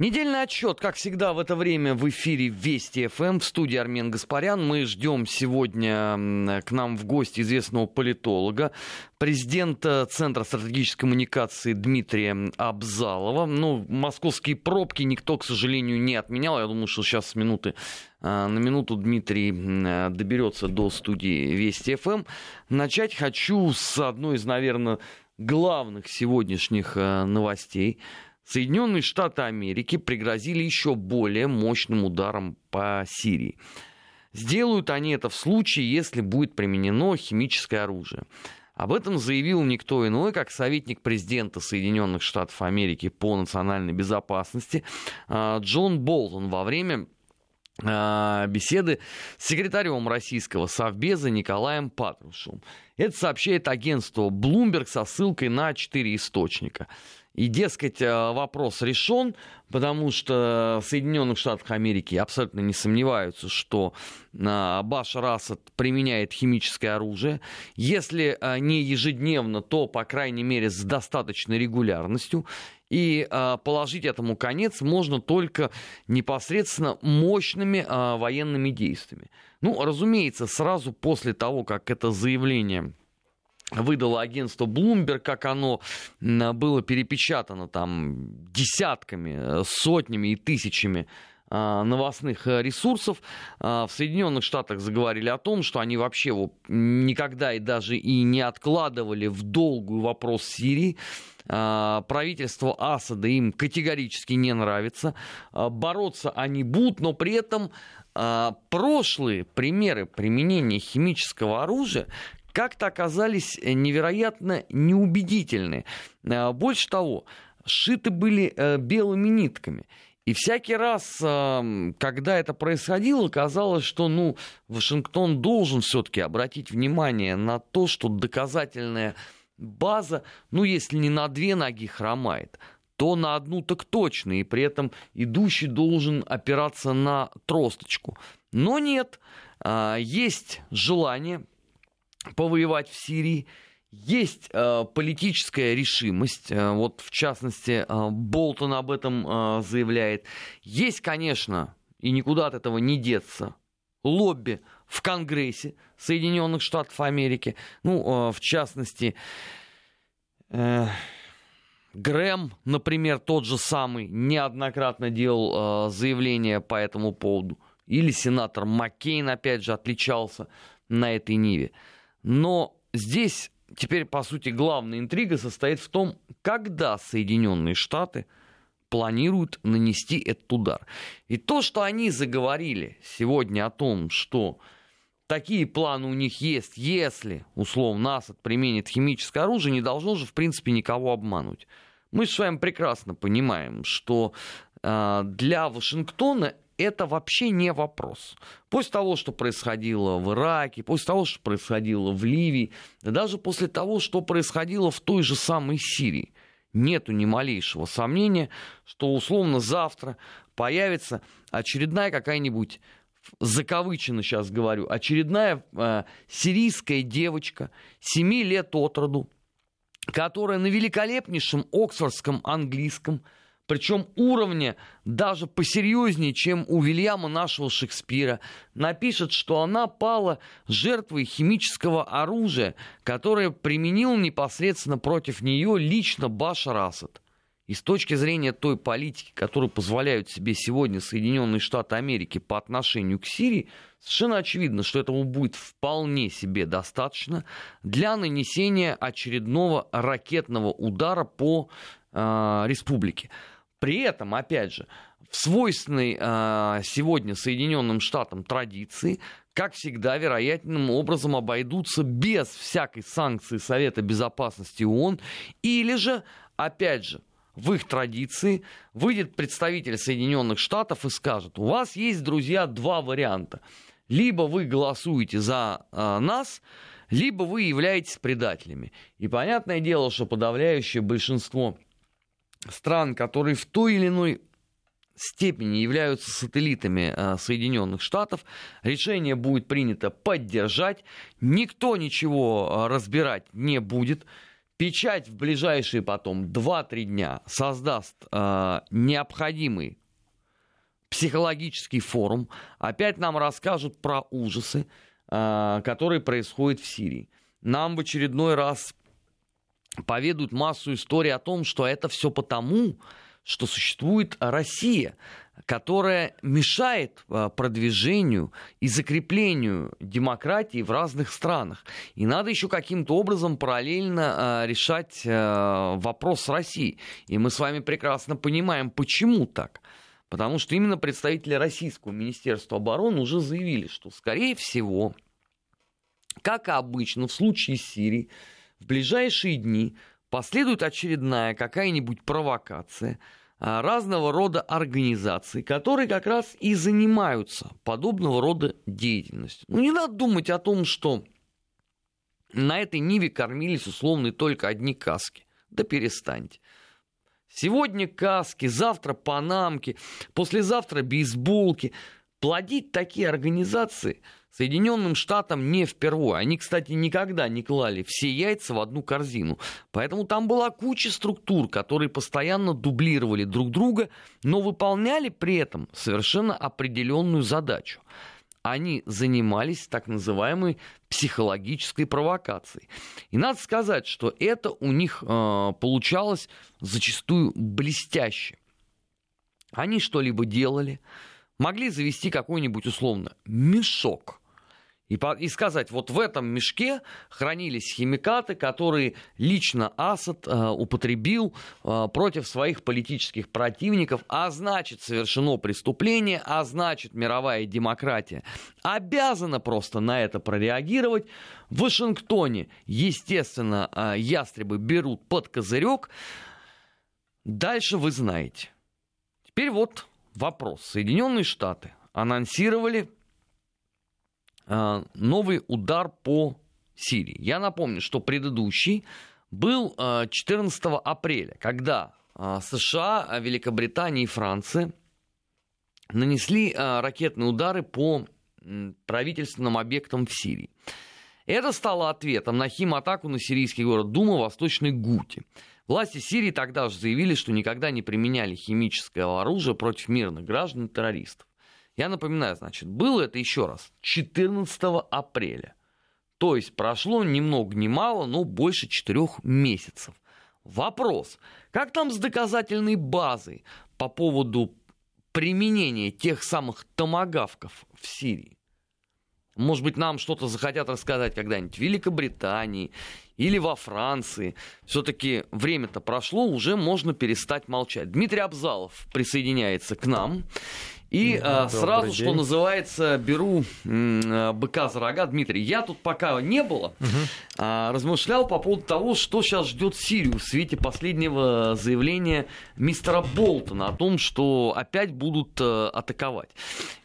Недельный отчет, как всегда, в это время в эфире Вести ФМ в студии Армен Гаспарян. Мы ждем сегодня к нам в гости известного политолога, президента Центра стратегической коммуникации Дмитрия Абзалова. Ну, московские пробки никто, к сожалению, не отменял. Я думаю, что сейчас с минуты а, на минуту Дмитрий доберется до студии Вести ФМ. Начать хочу с одной из, наверное, главных сегодняшних а, новостей – Соединенные Штаты Америки пригрозили еще более мощным ударом по Сирии. Сделают они это в случае, если будет применено химическое оружие. Об этом заявил никто иной, как советник президента Соединенных Штатов Америки по национальной безопасности а, Джон Болтон во время а, беседы с секретарем российского совбеза Николаем Патрушевым. Это сообщает агентство Bloomberg со ссылкой на четыре источника. И, дескать, э, вопрос решен, потому что в Соединенных Штатах Америки абсолютно не сомневаются, что э, Башар Асад применяет химическое оружие. Если э, не ежедневно, то, по крайней мере, с достаточной регулярностью. И положить этому конец можно только непосредственно мощными военными действиями. Ну, разумеется, сразу после того, как это заявление выдало агентство Bloomberg, как оно было перепечатано там десятками, э, сотнями и тысячами а, новостных э, ресурсов. А, в Соединенных Штатах заговорили о том, что они вообще никогда и даже и не откладывали в долгую вопрос Сирии. А, правительство Асада им категорически не нравится. Бороться они будут, но при этом прошлые примеры применения химического оружия как-то оказались э, невероятно неубедительны. Э, больше того, сшиты были э, белыми нитками. И всякий раз, когда это происходило, казалось, что ну, Вашингтон должен все-таки обратить внимание на то, что доказательная база, ну, если не на две ноги хромает, то на одну так точно, и при этом идущий должен опираться на тросточку. Но нет, есть желание повоевать в Сирии. Есть э, политическая решимость, э, вот в частности э, Болтон об этом э, заявляет. Есть, конечно, и никуда от этого не деться, лобби в Конгрессе Соединенных Штатов Америки. Ну, э, в частности, э, Грэм, например, тот же самый, неоднократно делал э, заявление по этому поводу. Или сенатор Маккейн, опять же, отличался на этой ниве. Но здесь теперь, по сути, главная интрига состоит в том, когда Соединенные Штаты планируют нанести этот удар. И то, что они заговорили сегодня о том, что такие планы у них есть, если, условно, Асад применит химическое оружие, не должно же, в принципе, никого обмануть. Мы с вами прекрасно понимаем, что э, для Вашингтона это вообще не вопрос. После того, что происходило в Ираке, после того, что происходило в Ливии, даже после того, что происходило в той же самой Сирии, нету ни малейшего сомнения, что условно завтра появится очередная какая-нибудь закавычено сейчас говорю, очередная э, сирийская девочка, 7 лет от роду, которая на великолепнейшем оксфордском английском причем уровня даже посерьезнее, чем у Вильяма нашего Шекспира, напишет, что она пала жертвой химического оружия, которое применил непосредственно против нее лично Башар Асад. И с точки зрения той политики, которую позволяют себе сегодня Соединенные Штаты Америки по отношению к Сирии, совершенно очевидно, что этому будет вполне себе достаточно для нанесения очередного ракетного удара по э, республике. При этом, опять же, в свойственной э, сегодня Соединенным Штатам традиции, как всегда, вероятным образом обойдутся без всякой санкции Совета Безопасности ООН, или же, опять же, в их традиции выйдет представитель Соединенных Штатов и скажет, у вас есть, друзья, два варианта. Либо вы голосуете за э, нас, либо вы являетесь предателями. И понятное дело, что подавляющее большинство стран, которые в той или иной степени являются сателлитами э, Соединенных Штатов. Решение будет принято поддержать. Никто ничего э, разбирать не будет. Печать в ближайшие потом 2-3 дня создаст э, необходимый психологический форум. Опять нам расскажут про ужасы, которые происходят в Сирии. Нам в очередной раз поведают массу историй о том, что это все потому, что существует Россия, которая мешает а, продвижению и закреплению демократии в разных странах. И надо еще каким-то образом параллельно а, решать а, вопрос с Россией. И мы с вами прекрасно понимаем, почему так. Потому что именно представители Российского Министерства обороны уже заявили, что, скорее всего, как обычно в случае Сирии, в ближайшие дни последует очередная какая-нибудь провокация а, разного рода организаций, которые как раз и занимаются подобного рода деятельностью. Ну, не надо думать о том, что на этой ниве кормились условно только одни каски. Да перестаньте. Сегодня каски, завтра панамки, послезавтра бейсболки. Плодить такие организации – Соединенным Штатам не впервые. Они, кстати, никогда не клали все яйца в одну корзину. Поэтому там была куча структур, которые постоянно дублировали друг друга, но выполняли при этом совершенно определенную задачу. Они занимались так называемой психологической провокацией. И надо сказать, что это у них э, получалось зачастую блестяще. Они что-либо делали, могли завести какой-нибудь условно мешок – и, по, и сказать, вот в этом мешке хранились химикаты, которые лично Асад э, употребил э, против своих политических противников, а значит совершено преступление, а значит мировая демократия обязана просто на это прореагировать. В Вашингтоне, естественно, э, ястребы берут под козырек. Дальше вы знаете. Теперь вот вопрос. Соединенные Штаты анонсировали новый удар по Сирии. Я напомню, что предыдущий был 14 э, апреля, когда э, США, Великобритания и Франция нанесли ракетные удары по правительственным объектам в Сирии. Это стало ответом на химатаку на сирийский город Дума Восточной Гути. Власти Сирии тогда же заявили, что никогда не применяли химическое оружие против мирных граждан и террористов. Я напоминаю, значит, было это еще раз 14 апреля. То есть прошло ни много ни мало, но больше четырех месяцев. Вопрос, как там с доказательной базой по поводу применения тех самых томогавков в Сирии? Может быть, нам что-то захотят рассказать когда-нибудь в Великобритании или во Франции. Все-таки время-то прошло, уже можно перестать молчать. Дмитрий Абзалов присоединяется к нам. И да, сразу, день. что называется, беру а, быка за рога. Дмитрий, я тут пока не было, угу. размышлял по поводу того, что сейчас ждет Сирию в свете последнего заявления мистера Болтона о том, что опять будут а, атаковать.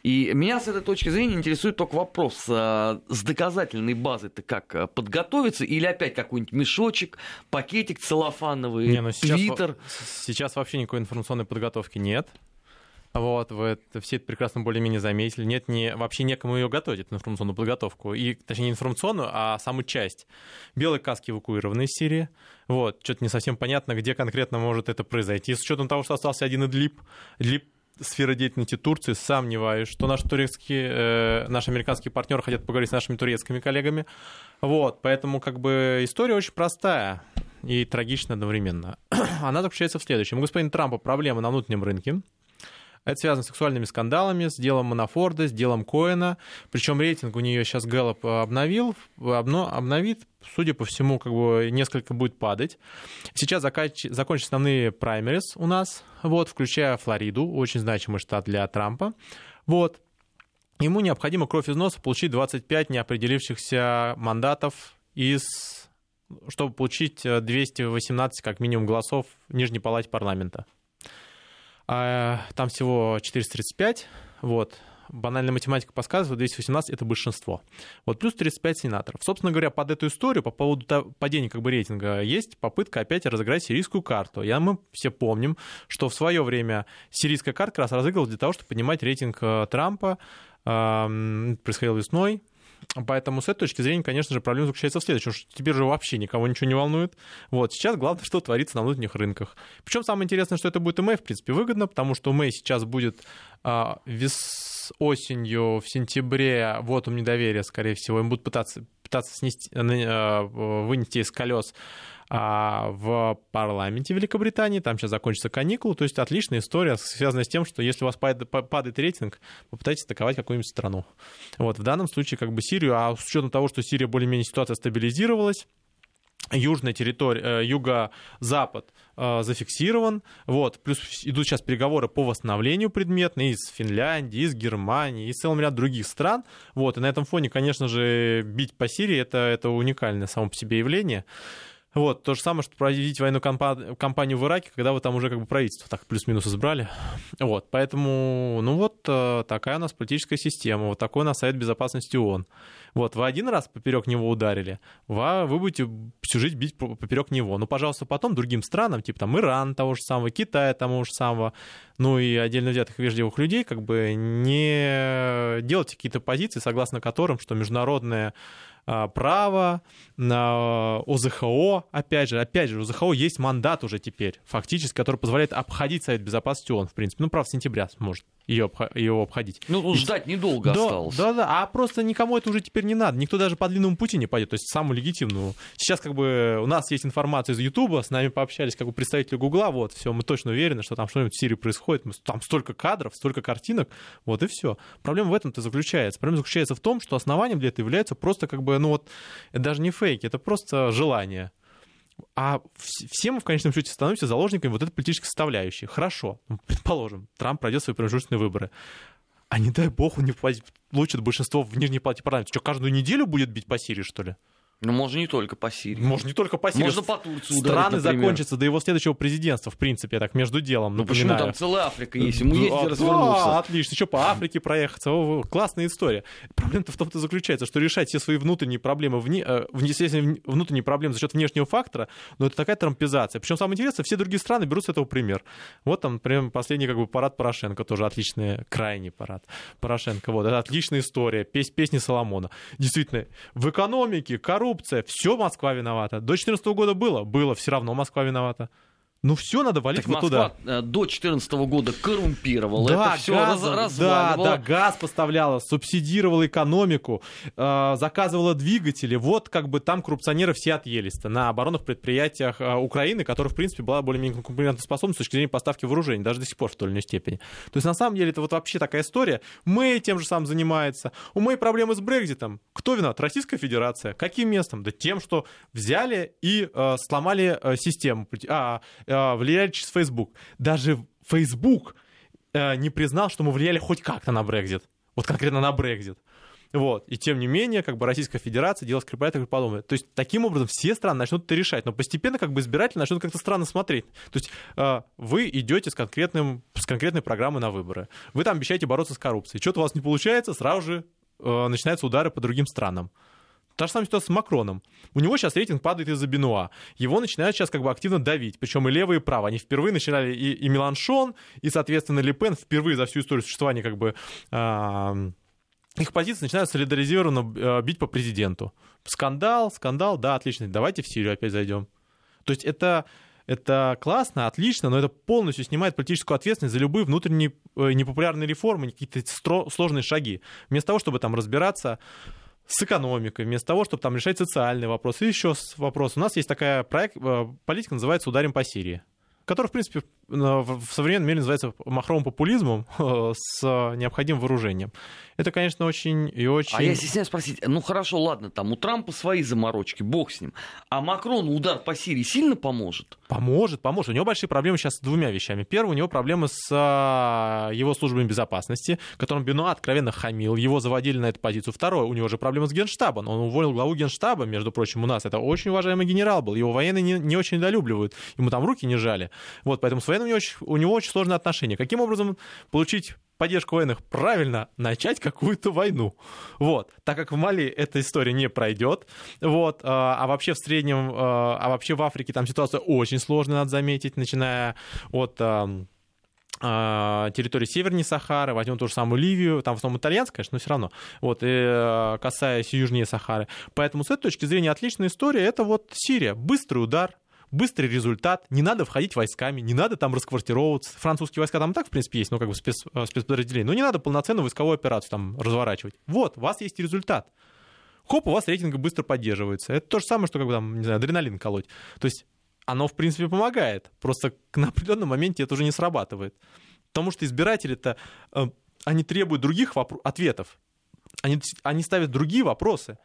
И меня с этой точки зрения интересует только вопрос, а, с доказательной базой-то как подготовиться или опять какой-нибудь мешочек, пакетик целлофановый, не, ну сейчас, твиттер? Сейчас вообще никакой информационной подготовки нет. Вот, вы это, все это прекрасно более-менее заметили. Нет, не, вообще некому ее готовить, эту информационную подготовку. И, точнее, не информационную, а саму часть. Белые каски эвакуированы из Сирии. Вот, что-то не совсем понятно, где конкретно может это произойти. С учетом того, что остался один Идлиб, Идлиб сфера деятельности Турции, сомневаюсь, что наши турецкие, э, наши американские партнеры хотят поговорить с нашими турецкими коллегами. Вот, поэтому как бы история очень простая и трагичная одновременно. Она заключается в следующем. У господина Трампа проблемы на внутреннем рынке, это связано с сексуальными скандалами, с делом Манафорда, с делом Коэна. Причем рейтинг у нее сейчас Гэллоп обновил, обновит, судя по всему, как бы несколько будет падать. Сейчас закончатся основные праймерис у нас, вот, включая Флориду, очень значимый штат для Трампа. Вот. Ему необходимо кровь из носа получить 25 неопределившихся мандатов из чтобы получить 218 как минимум голосов в Нижней палате парламента. А, там всего 435, вот, банальная математика подсказывает, 218 это большинство. Вот плюс 35 сенаторов. Собственно говоря, под эту историю по поводу падения как бы рейтинга есть попытка опять разыграть сирийскую карту. Я, мы все помним, что в свое время сирийская карта как раз разыгрывалась для того, чтобы поднимать рейтинг э, Трампа. Происходило весной, Поэтому с этой точки зрения, конечно же, проблема заключается в следующем, что теперь же вообще никого ничего не волнует. Вот, сейчас главное, что творится на внутренних рынках. Причем самое интересное, что это будет МЭ, в принципе, выгодно, потому что МЭ сейчас будет а, вес осенью, в сентябре, вот им недоверие, скорее всего, им будут пытаться, пытаться снести, а, вынести из колес а в парламенте Великобритании, там сейчас закончится каникулы, то есть отличная история, связанная с тем, что если у вас падает, рейтинг, попытайтесь атаковать какую-нибудь страну. Вот, в данном случае как бы Сирию, а с учетом того, что Сирия более-менее ситуация стабилизировалась, южная территория, э, юго-запад э, зафиксирован. Вот. Плюс идут сейчас переговоры по восстановлению предметной из Финляндии, из Германии, из целого ряда других стран. Вот. И на этом фоне, конечно же, бить по Сирии это, это уникальное само по себе явление. Вот, то же самое, что проводить военную кампанию в Ираке, когда вы там уже как бы правительство так плюс-минус избрали. Вот, поэтому, ну вот э, такая у нас политическая система, вот такой у нас Совет Безопасности ООН. Вот, вы один раз поперек него ударили, вы, вы будете всю жизнь бить поперек него. Ну, пожалуйста, потом другим странам, типа там Иран того же самого, Китая того же самого, ну и отдельно взятых вежливых людей, как бы не делайте какие-то позиции, согласно которым, что международная право, на ОЗХО, опять же, опять же, ОЗХО есть мандат уже теперь, фактически, который позволяет обходить Совет Безопасности ООН, в принципе. Ну, правда, в сентября сможет ее, его обходить. Ну, ждать недолго да, осталось. Да, да, а просто никому это уже теперь не надо. Никто даже по длинному пути не пойдет, то есть самую легитимную. Сейчас как бы у нас есть информация из Ютуба, с нами пообщались как бы представители Гугла, вот, все, мы точно уверены, что там что-нибудь в Сирии происходит, там столько кадров, столько картинок, вот и все. Проблема в этом-то заключается. Проблема заключается в том, что основанием для этого является просто как бы, ну вот, это даже не фейки, это просто желание. А все мы в конечном счете становимся заложниками вот этой политической составляющей. Хорошо, ну, предположим, Трамп пройдет свои промежуточные выборы. А не дай бог он не получит большинство в нижней палате парламента. Что, каждую неделю будет бить по Сирии, что ли? Ну, можно не только по Сирии. Можно не только по Сирии. Можно по Турции Страны ударить, закончатся до его следующего президентства, в принципе, так, между делом. Ну, почему там целая Африка есть? Ему ездить развернуться. Да, отлично. Еще по Африке проехаться. О, классная история. Проблема-то в том-то заключается, что решать все свои внутренние проблемы, вне, э, естественно, внутренние проблемы за счет внешнего фактора, но это такая трампизация. Причем самое интересное, все другие страны берут с этого пример. Вот там, например, последний как бы парад Порошенко, тоже отличный, крайний парад Порошенко. Вот, это отличная история, пес, песни Соломона. Действительно, в экономике, коррупция, все Москва виновата. До 2014 года было, было, все равно Москва виновата. Ну все надо валить так вот Москва туда. Э, до 2014 года коррумпировала, да, это все газ, раз, Да, да, газ поставляла, субсидировала экономику, э, заказывала двигатели. Вот как бы там коррупционеры все отъелись-то на оборонных предприятиях э, Украины, которая, в принципе, была более-менее конкурентоспособна с точки зрения поставки вооружений, даже до сих пор в той или иной степени. То есть на самом деле это вот вообще такая история. Мэй тем же самым занимается. У Мэй проблемы с Брекзитом. Кто виноват? Российская Федерация. Каким местом? Да тем, что взяли и э, сломали э, систему. А, влияли через Facebook. Даже Facebook э, не признал, что мы влияли хоть как-то на Брекзит. Вот конкретно на Брекзит. Вот. И тем не менее, как бы Российская Федерация дело скрепляет и подобное. То есть, таким образом, все страны начнут это решать, но постепенно как бы избиратели начнут как-то странно смотреть. То есть, э, вы идете с, конкретным, с конкретной программой на выборы. Вы там обещаете бороться с коррупцией. Что-то у вас не получается, сразу же э, начинаются удары по другим странам. Та же самая ситуация с Макроном. У него сейчас рейтинг падает из-за Бенуа. Его начинают сейчас как бы активно давить. Причем и левые, и правые. Они впервые начинали и, и Меланшон, и, соответственно, Лепен впервые за всю историю существования как бы э, их позиции начинают солидаризированно э, бить по президенту. Скандал, скандал, да, отлично. Давайте в Сирию опять зайдем. То есть это это классно, отлично, но это полностью снимает политическую ответственность за любые внутренние э, непопулярные реформы, какие-то сложные шаги. Вместо того, чтобы там разбираться с экономикой, вместо того, чтобы там решать социальные вопросы. Еще вопрос. У нас есть такая проект, э, политика называется «Ударим по Сирии» который, в принципе, в современном мире называется махровым популизмом с необходимым вооружением. Это, конечно, очень и очень... А я стесняюсь спросить, ну хорошо, ладно, там у Трампа свои заморочки, бог с ним. А Макрону удар по Сирии сильно поможет? Поможет, поможет. У него большие проблемы сейчас с двумя вещами. Первое, у него проблемы с а, его службами безопасности, которым Бенуа откровенно хамил, его заводили на эту позицию. Второе, у него же проблемы с генштабом. Он уволил главу генштаба, между прочим, у нас. Это очень уважаемый генерал был. Его военные не, не очень недолюбливают. Ему там руки не жали. Вот, поэтому с военным у него очень, у него очень сложные отношения. Каким образом получить поддержку военных? Правильно, начать какую-то войну. Вот. Так как в Мали эта история не пройдет. Вот. А, а вообще в среднем, а, а вообще в Африке там ситуация очень сложная, надо заметить, начиная от а, территории севернее Сахары, возьмем ту же самую Ливию, там в основном итальянская, конечно, но все равно, вот, и касаясь южнее Сахары. Поэтому с этой точки зрения отличная история, это вот Сирия, быстрый удар, быстрый результат, не надо входить войсками, не надо там расквартировываться. Французские войска там так, в принципе, есть, ну, как бы спец, э, спецподразделения, но не надо полноценную войсковую операцию там разворачивать. Вот, у вас есть результат. Хоп, у вас рейтинг быстро поддерживается. Это то же самое, что как бы там, не знаю, адреналин колоть. То есть оно, в принципе, помогает. Просто на определенном моменте это уже не срабатывает. Потому что избиратели-то, э, они требуют других ответов. Они, они ставят другие вопросы.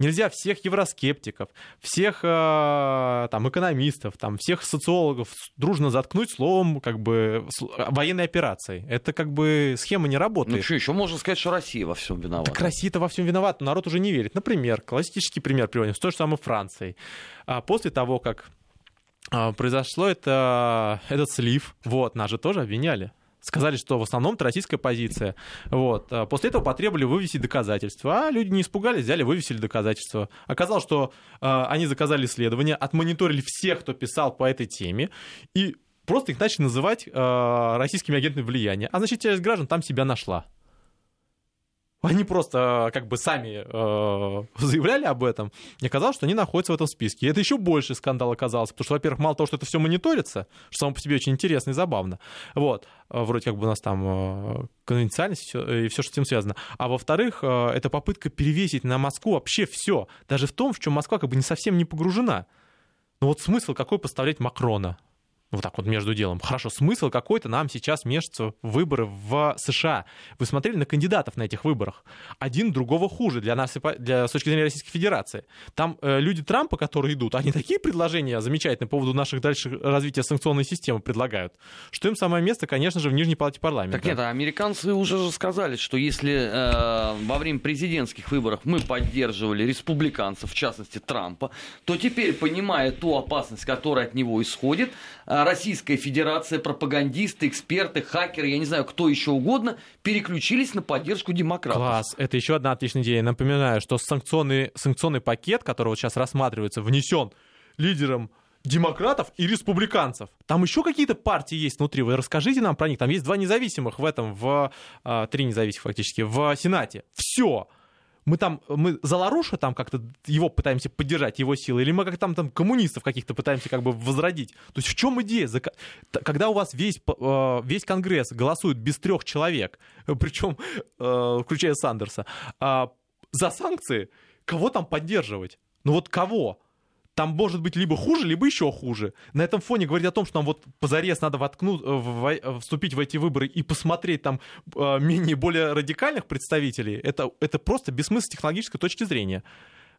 Нельзя всех евроскептиков, всех э, там, экономистов, там, всех социологов дружно заткнуть словом как бы, военной операцией. Это как бы схема не работает. Ну что, еще можно сказать, что Россия во всем виновата. Так Россия-то во всем виновата, но народ уже не верит. Например, классический пример приводим с той же самой Францией. А после того, как а, произошло это, этот слив, вот, нас же тоже обвиняли сказали, что в основном это российская позиция. Вот. А после этого потребовали вывесить доказательства, а люди не испугались, взяли, вывесили доказательства. Оказалось, что э, они заказали исследование, отмониторили всех, кто писал по этой теме, и просто их начали называть э, российскими агентами влияния. А значит, часть граждан там себя нашла. Они просто э, как бы сами э, заявляли об этом, и оказалось, что они находятся в этом списке. И это еще больше скандал оказался, потому что, во-первых, мало того, что это все мониторится, что само по себе очень интересно и забавно, вот, э, вроде как бы у нас там э, конфиденциальность и все, что с этим связано. А во-вторых, э, это попытка перевесить на Москву вообще все, даже в том, в чем Москва как бы не совсем не погружена. Ну вот смысл какой поставлять Макрона? Вот так вот между делом. Хорошо, смысл какой-то нам сейчас мешаться в выборы в США. Вы смотрели на кандидатов на этих выборах. Один другого хуже для нас, для, с точки зрения Российской Федерации. Там э, люди Трампа, которые идут, они такие предложения замечательные по поводу наших дальших развития санкционной системы предлагают, что им самое место, конечно же, в Нижней Палате парламента. Так нет, а американцы уже же сказали, что если э, во время президентских выборов мы поддерживали республиканцев, в частности Трампа, то теперь, понимая ту опасность, которая от него исходит, э, Российская Федерация, пропагандисты, эксперты, хакеры, я не знаю, кто еще угодно, переключились на поддержку демократов. Класс, это еще одна отличная идея. Напоминаю, что санкционный, санкционный пакет, который вот сейчас рассматривается, внесен лидером демократов и республиканцев. Там еще какие-то партии есть внутри. Вы расскажите нам про них. Там есть два независимых в этом, в а, три независимых фактически, в Сенате. Все мы там, мы за Ларуша там как-то его пытаемся поддержать, его силы, или мы как там, там коммунистов каких-то пытаемся как бы возродить. То есть в чем идея? Когда у вас весь, э, весь Конгресс голосует без трех человек, причем э, включая Сандерса, а, за санкции, кого там поддерживать? Ну вот кого? Там может быть либо хуже, либо еще хуже. На этом фоне говорить о том, что нам вот позарез надо воткнуть, в, в, вступить в эти выборы и посмотреть там э, менее, более радикальных представителей, это, это просто бессмысл с технологической точки зрения.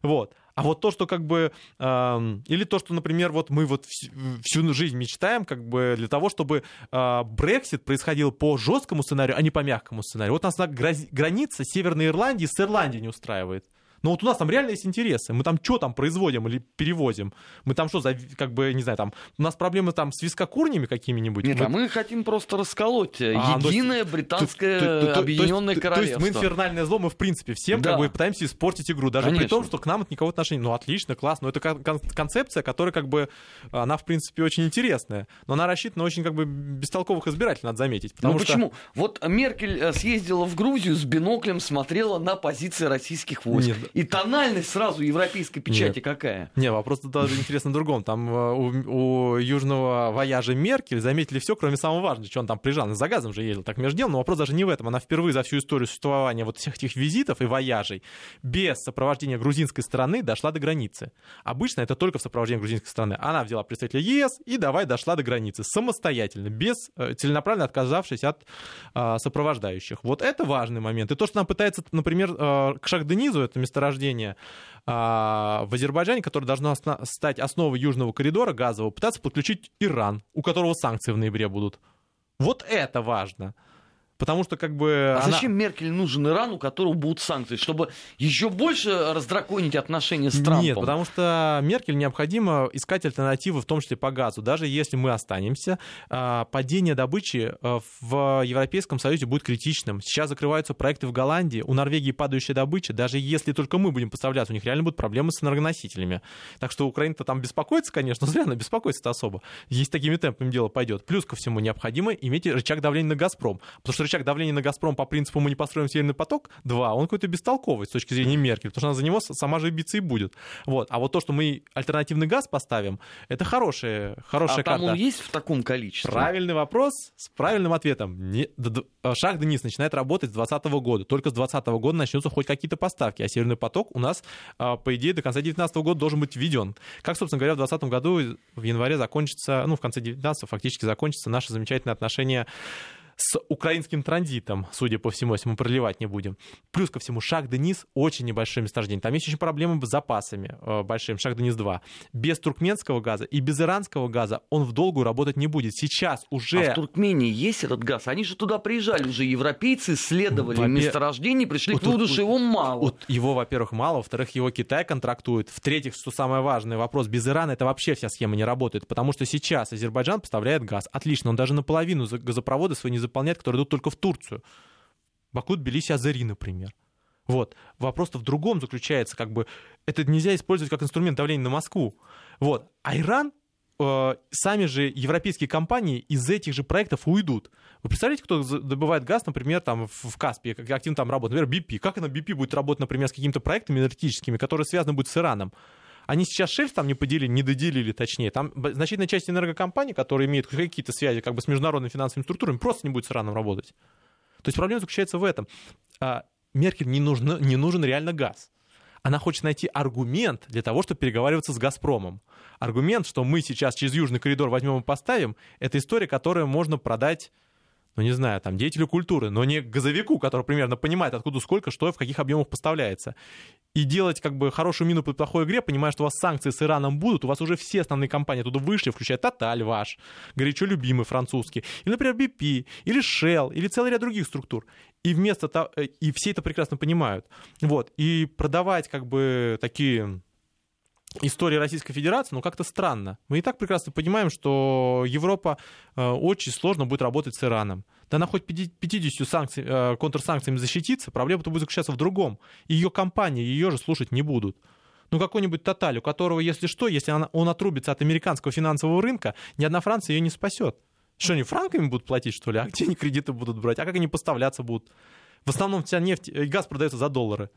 Вот. А вот то, что как бы... Э, или то, что, например, вот мы вот всю, всю жизнь мечтаем как бы для того, чтобы Брексит э, происходил по жесткому сценарию, а не по мягкому сценарию. Вот нас на граница Северной Ирландии с Ирландией не устраивает. Но вот у нас там реально есть интересы. Мы там что там производим или перевозим? Мы там что, за, как бы, не знаю, там, у нас проблемы там с вискокурнями какими-нибудь? Нет, мы... а мы хотим просто расколоть э, а, единое британское то, то, то, объединенное королевство. То есть мы инфернальное зло, мы в принципе всем да. как бы пытаемся испортить игру, даже Конечно. при том, что к нам это никакого отношения. Ну, отлично, классно. Но это кон- концепция, которая как бы, она в принципе очень интересная. Но она рассчитана очень как бы бестолковых избирателей, надо заметить. Ну что... почему? Вот Меркель э, съездила в Грузию с биноклем, смотрела на позиции российских войск. Нет. И тональность сразу европейской печати Нет. какая? Не, вопрос даже интересно в другом. Там э, у, у южного вояжа Меркель заметили все, кроме самого важного, что он там приезжал. За газом же ездил, так между делом. Но вопрос даже не в этом. Она впервые за всю историю существования вот всех этих визитов и вояжей без сопровождения грузинской стороны дошла до границы. Обычно это только в сопровождении грузинской стороны. Она взяла представителя ЕС и давай дошла до границы самостоятельно, без э, целенаправленно отказавшись от э, сопровождающих. Вот это важный момент. И то, что она пытается, например, э, к Шахденизу, это месторождение, а, в Азербайджане, которое должно стать основой южного коридора газового, пытаться подключить Иран, у которого санкции в ноябре будут. Вот это важно. Потому что как бы... А она... зачем Меркель нужен Ирану, у которого будут санкции? Чтобы еще больше раздраконить отношения с Трампом? Нет, потому что Меркель необходимо искать альтернативы, в том числе по газу. Даже если мы останемся, а, падение добычи а, в Европейском Союзе будет критичным. Сейчас закрываются проекты в Голландии, у Норвегии падающая добыча. Даже если только мы будем поставляться, у них реально будут проблемы с энергоносителями. Так что Украина-то там беспокоится, конечно, зря она беспокоится особо. Есть такими темпами дело пойдет. Плюс ко всему необходимо иметь рычаг давления на «Газпром». Потому что рычаг давления на «Газпром» по принципу «мы не построим Северный поток» 2, он какой-то бестолковый с точки зрения Меркель, потому что она за него сама же биться и будет. Вот. А вот то, что мы альтернативный газ поставим, это хорошая, хорошая а карта. там он есть в таком количестве? Правильный вопрос с правильным ответом. Не, а, шаг Денис начинает работать с 2020 года. Только с 2020 года начнутся хоть какие-то поставки. А Северный поток у нас, а, по идее, до конца 2019 года должен быть введен. Как, собственно говоря, в 2020 году в январе закончится, ну, в конце 2019 фактически закончится наше замечательное отношение с украинским транзитом, судя по всему, если мы проливать не будем. Плюс ко всему, Шах-Денис очень небольшое месторождение. Там есть очень проблемы с запасами э, большим, Шах-Денис-2. Без туркменского газа и без иранского газа он в долгую работать не будет. Сейчас уже... А в Туркмении есть этот газ? Они же туда приезжали уже, европейцы, исследовали Во месторождение, пришли вот, к выводу, что его мало. Вот его, во-первых, мало, во-вторых, его Китай контрактует. В-третьих, что самое важное, вопрос, без Ирана это вообще вся схема не работает, потому что сейчас Азербайджан поставляет газ. Отлично, он даже наполовину газопроводы свои не заполняет, которые идут только в Турцию. Баку, Тбилиси, Азари, например. Вот. Вопрос-то в другом заключается, как бы это нельзя использовать как инструмент давления на Москву. Вот. А Иран, э, сами же европейские компании из этих же проектов уйдут. Вы представляете, кто добывает газ, например, там в Каспии, как активно там работает, например, BP. Как она BP будет работать, например, с какими-то проектами энергетическими, которые связаны будут с Ираном? Они сейчас шельф там не поделили, не доделили точнее. Там значительная часть энергокомпаний, которые имеют какие-то связи как бы с международными финансовыми структурами, просто не будет с Ираном работать. То есть проблема заключается в этом. А, Меркель не, нужно, не нужен реально газ. Она хочет найти аргумент для того, чтобы переговариваться с «Газпромом». Аргумент, что мы сейчас через Южный коридор возьмем и поставим, это история, которую можно продать ну, не знаю, там, деятелю культуры, но не газовику, который примерно понимает, откуда сколько, что и в каких объемах поставляется. И делать как бы хорошую мину при плохой игре, понимая, что у вас санкции с Ираном будут, у вас уже все основные компании туда вышли, включая Тоталь ваш, горячо любимый французский, или, например, BP, или Shell, или целый ряд других структур. И вместо того, э, и все это прекрасно понимают. Вот. И продавать как бы такие истории Российской Федерации, ну, как-то странно. Мы и так прекрасно понимаем, что Европа э, очень сложно будет работать с Ираном. Да она хоть 50 санкций, э, контрсанкциями защитится, проблема-то будет заключаться в другом. Ее компании ее же слушать не будут. Ну, какой-нибудь Тоталь, у которого, если что, если он отрубится от американского финансового рынка, ни одна Франция ее не спасет. Что, они франками будут платить, что ли? А где они кредиты будут брать? А как они поставляться будут? В основном вся нефть и газ продается за доллары.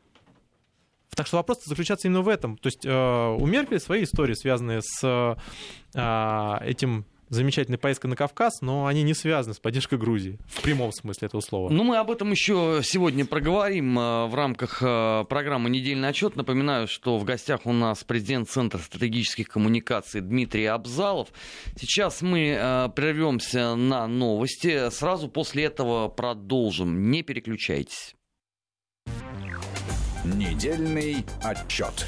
Так что вопрос заключается именно в этом. То есть э, у Меркель свои истории, связанные с э, этим замечательной поездкой на Кавказ, но они не связаны с поддержкой Грузии в прямом смысле этого слова. Ну, мы об этом еще сегодня проговорим э, в рамках программы «Недельный отчет». Напоминаю, что в гостях у нас президент Центра стратегических коммуникаций Дмитрий Абзалов. Сейчас мы прервемся на новости. Сразу после этого продолжим. Не переключайтесь. Недельный отчет.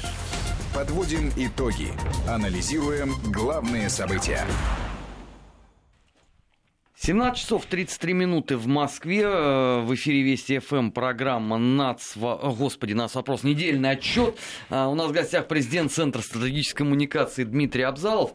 Подводим итоги. Анализируем главные события. 17 часов 33 минуты в Москве. Э, в эфире Вести ФМ программа НАЦ... Господи, нас вопрос. Недельный отчет. Э, у нас в гостях президент Центра стратегической коммуникации Дмитрий Абзалов.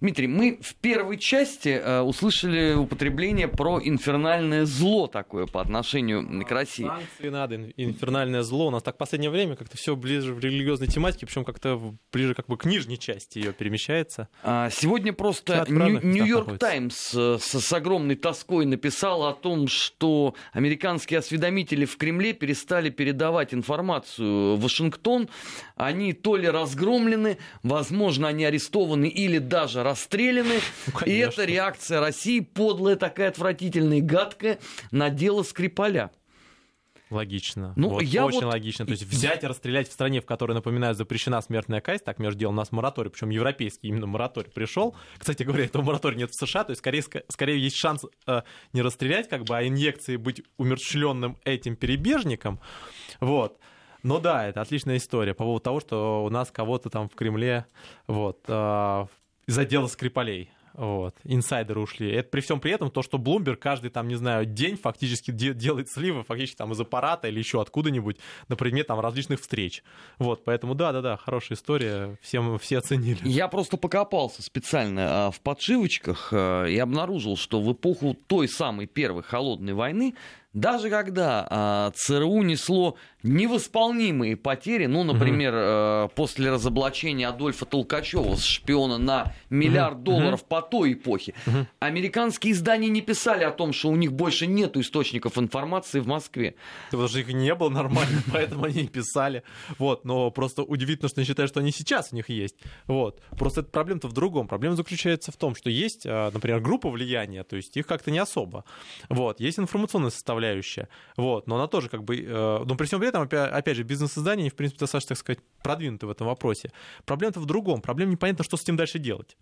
Дмитрий, мы в первой части э, услышали употребление про инфернальное зло такое по отношению к России. Санкции надо, инфернальное зло. У нас так в последнее время как-то все ближе в религиозной тематике, причем как-то ближе как бы к нижней части ее перемещается. А, сегодня просто Нью-Йорк Таймс э, с, с огромной тоской написал о том, что американские осведомители в Кремле перестали передавать информацию в Вашингтон. Они то ли разгромлены, возможно, они арестованы или даже расстреляны. Ну, и это реакция России, подлая такая отвратительная и гадкая, на дело Скрипаля. Логично. Ну, вот, я очень вот... логично. То есть взять и расстрелять в стране, в которой, напоминаю, запрещена смертная казнь, так между делом у нас мораторий, причем европейский именно мораторий пришел. Кстати говоря, этого моратория нет в США, то есть скорее, скорее есть шанс э, не расстрелять, как бы, а инъекции быть умерщвленным этим перебежником. Вот. Но да, это отличная история по поводу того, что у нас кого-то там в Кремле вот, э, из отдела Скрипалей вот, инсайдеры ушли. Это при всем при этом то, что Bloomberg каждый там, не знаю, день фактически де- делает сливы, фактически там из аппарата или еще откуда-нибудь на предмет там различных встреч. Вот, поэтому да-да-да, хорошая история, всем, все оценили. Я просто покопался специально а, в подшивочках а, и обнаружил, что в эпоху той самой первой холодной войны даже когда а, ЦРУ несло невосполнимые потери, ну, например, э, после разоблачения Адольфа Толкачева, шпиона на миллиард долларов по той эпохе, американские издания не писали о том, что у них больше нет источников информации в Москве. Потому что их не было нормально, поэтому они и писали. Вот, но просто удивительно, что они считают, что они сейчас у них есть. Вот. Просто эта проблема-то в другом. Проблема заключается в том, что есть, а, например, группа влияния, то есть их как-то не особо. Вот. Есть информационная составляющая. Вот. Но она тоже как бы... Э, но при всем при этом этом, опять же, бизнес-издания, в принципе, достаточно, так сказать, продвинуты в этом вопросе. Проблема-то в другом. Проблема непонятно, что с этим дальше делать.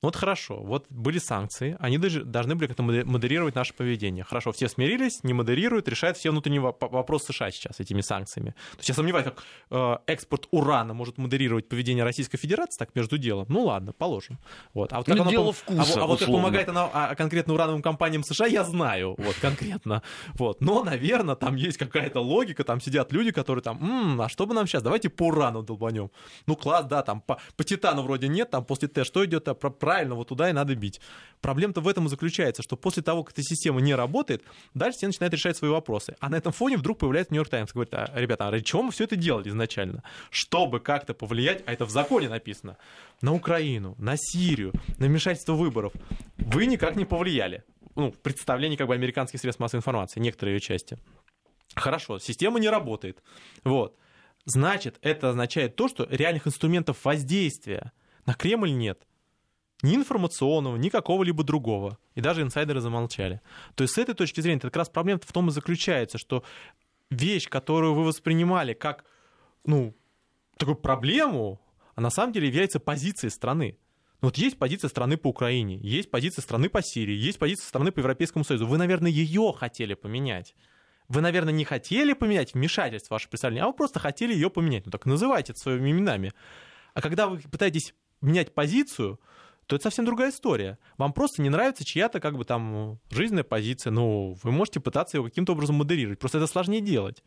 Вот хорошо, вот были санкции, они даже должны были как-то модерировать наше поведение. Хорошо, все смирились, не модерируют, решают все внутренние вопросы США сейчас этими санкциями. То есть я сомневаюсь, как э, экспорт урана может модерировать поведение Российской Федерации, так между делом. Ну ладно, положим. Вот. А вот как ну, оно дело пом... вкуса, а, а вот как помогает она а, конкретно урановым компаниям США, я знаю, вот конкретно. Вот. Но, наверное, там есть какая-то логика, там сидят люди, которые там, м-м, а что бы нам сейчас, давайте по урану долбанем. Ну класс, да, там по, по титану вроде нет, там после Т что идет, а про правильно, вот туда и надо бить. Проблема-то в этом и заключается, что после того, как эта система не работает, дальше все начинают решать свои вопросы. А на этом фоне вдруг появляется Нью-Йорк Таймс, говорит, а, ребята, а ради чего мы все это делали изначально? Чтобы как-то повлиять, а это в законе написано, на Украину, на Сирию, на вмешательство выборов. Вы никак не повлияли. Ну, в представлении как бы американских средств массовой информации, некоторые ее части. Хорошо, система не работает. Вот. Значит, это означает то, что реальных инструментов воздействия на Кремль нет ни информационного, ни какого-либо другого. И даже инсайдеры замолчали. То есть с этой точки зрения, это как раз проблема в том и заключается, что вещь, которую вы воспринимали как, ну, такую проблему, а на самом деле является позицией страны. Ну, вот есть позиция страны по Украине, есть позиция страны по Сирии, есть позиция страны по Европейскому Союзу. Вы, наверное, ее хотели поменять. Вы, наверное, не хотели поменять вмешательство ваше представление, а вы просто хотели ее поменять. Ну так называйте это своими именами. А когда вы пытаетесь менять позицию, то это совсем другая история. Вам просто не нравится чья-то как бы там жизненная позиция, ну, вы можете пытаться ее каким-то образом модерировать, просто это сложнее делать.